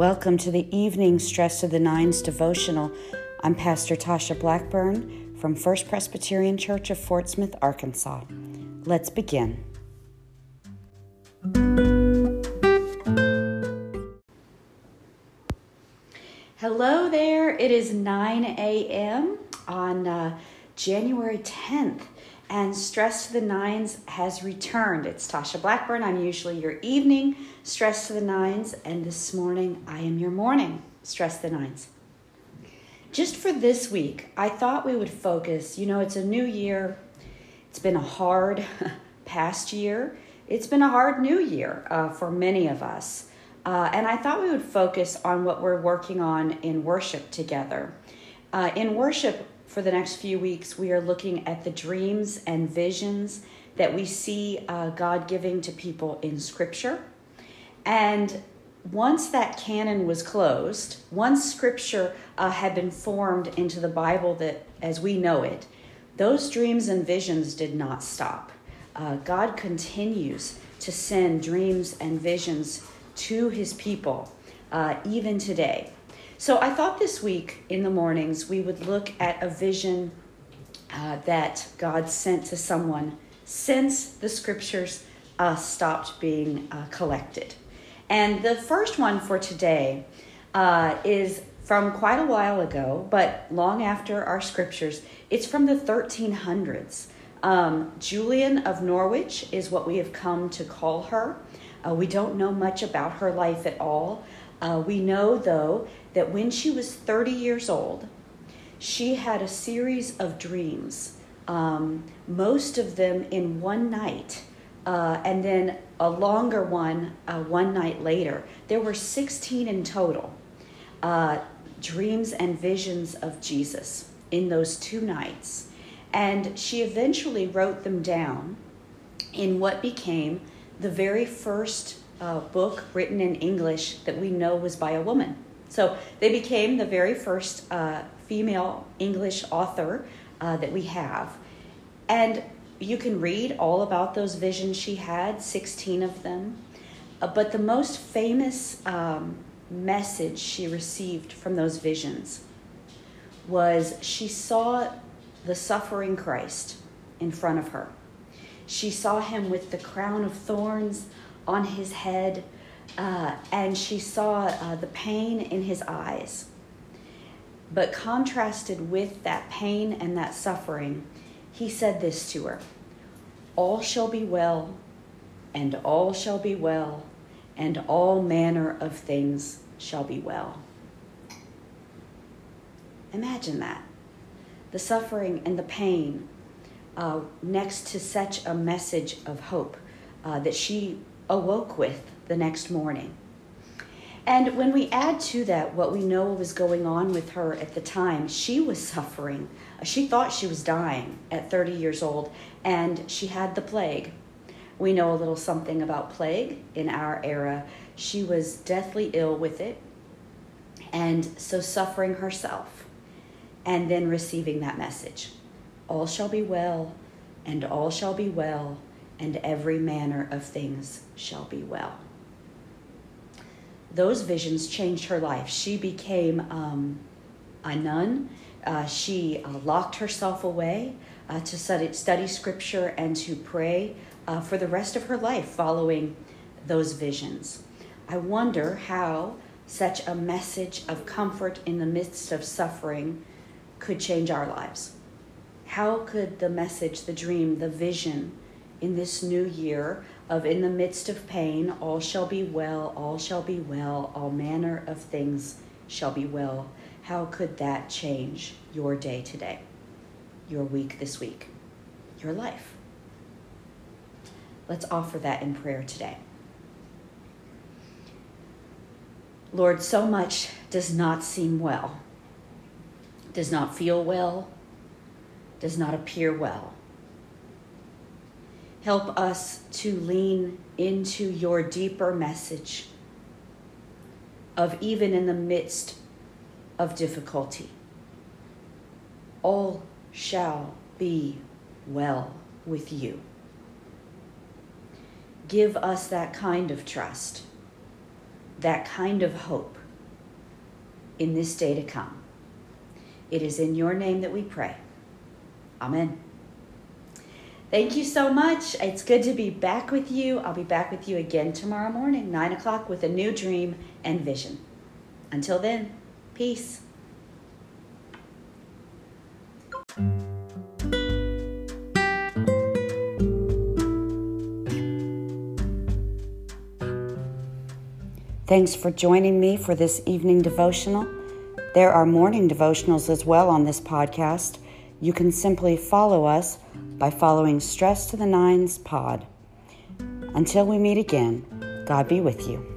Welcome to the evening Stress of the Nines devotional. I'm Pastor Tasha Blackburn from First Presbyterian Church of Fort Smith, Arkansas. Let's begin. Hello there. It is 9 a.m. on uh, January 10th and Stress to the Nines has returned. It's Tasha Blackburn. I'm usually your evening Stress to the Nines, and this morning I am your morning Stress to the Nines. Just for this week, I thought we would focus. You know, it's a new year, it's been a hard past year, it's been a hard new year uh, for many of us. Uh, and I thought we would focus on what we're working on in worship together. Uh, in worship, for the next few weeks, we are looking at the dreams and visions that we see uh, God giving to people in Scripture. And once that canon was closed, once Scripture uh, had been formed into the Bible that as we know it, those dreams and visions did not stop. Uh, God continues to send dreams and visions to his people, uh, even today. So I thought this week in the mornings we would look at a vision uh, that God sent to someone since the scriptures uh, stopped being uh, collected. And the first one for today uh, is from quite a while ago, but long after our scriptures. It's from the 1300s. Um, Julian of Norwich is what we have come to call her. Uh, we don't know much about her life at all. Uh, we know, though, that when she was 30 years old, she had a series of dreams, um, most of them in one night, uh, and then a longer one uh, one night later. There were 16 in total uh, dreams and visions of Jesus in those two nights. And she eventually wrote them down in what became the very first uh, book written in English that we know was by a woman. So they became the very first uh, female English author uh, that we have. And you can read all about those visions she had, 16 of them. Uh, but the most famous um, message she received from those visions was she saw the suffering Christ in front of her. She saw him with the crown of thorns on his head, uh, and she saw uh, the pain in his eyes. But contrasted with that pain and that suffering, he said this to her All shall be well, and all shall be well, and all manner of things shall be well. Imagine that the suffering and the pain uh, next to such a message of hope uh, that she awoke with the next morning. And when we add to that what we know was going on with her at the time, she was suffering. She thought she was dying at 30 years old, and she had the plague. We know a little something about plague in our era. She was deathly ill with it, and so suffering herself, and then receiving that message All shall be well, and all shall be well, and every manner of things shall be well. Those visions changed her life. She became um, a nun. Uh, she uh, locked herself away uh, to study, study, scripture and to pray uh, for the rest of her life following those visions. I wonder how such a message of comfort in the midst of suffering could change our lives. How could the message, the dream, the vision, in this new year of in the midst of pain, all shall be well, all shall be well, all manner of things shall be well. How could that change your day today, your week this week, your life? Let's offer that in prayer today. Lord, so much does not seem well, does not feel well, does not appear well. Help us to lean into your deeper message of even in the midst of difficulty. All shall be well with you. Give us that kind of trust, that kind of hope in this day to come. It is in your name that we pray. Amen. Thank you so much. It's good to be back with you. I'll be back with you again tomorrow morning, 9 o'clock, with a new dream and vision. Until then, peace. Thanks for joining me for this evening devotional. There are morning devotionals as well on this podcast. You can simply follow us by following Stress to the Nines Pod. Until we meet again, God be with you.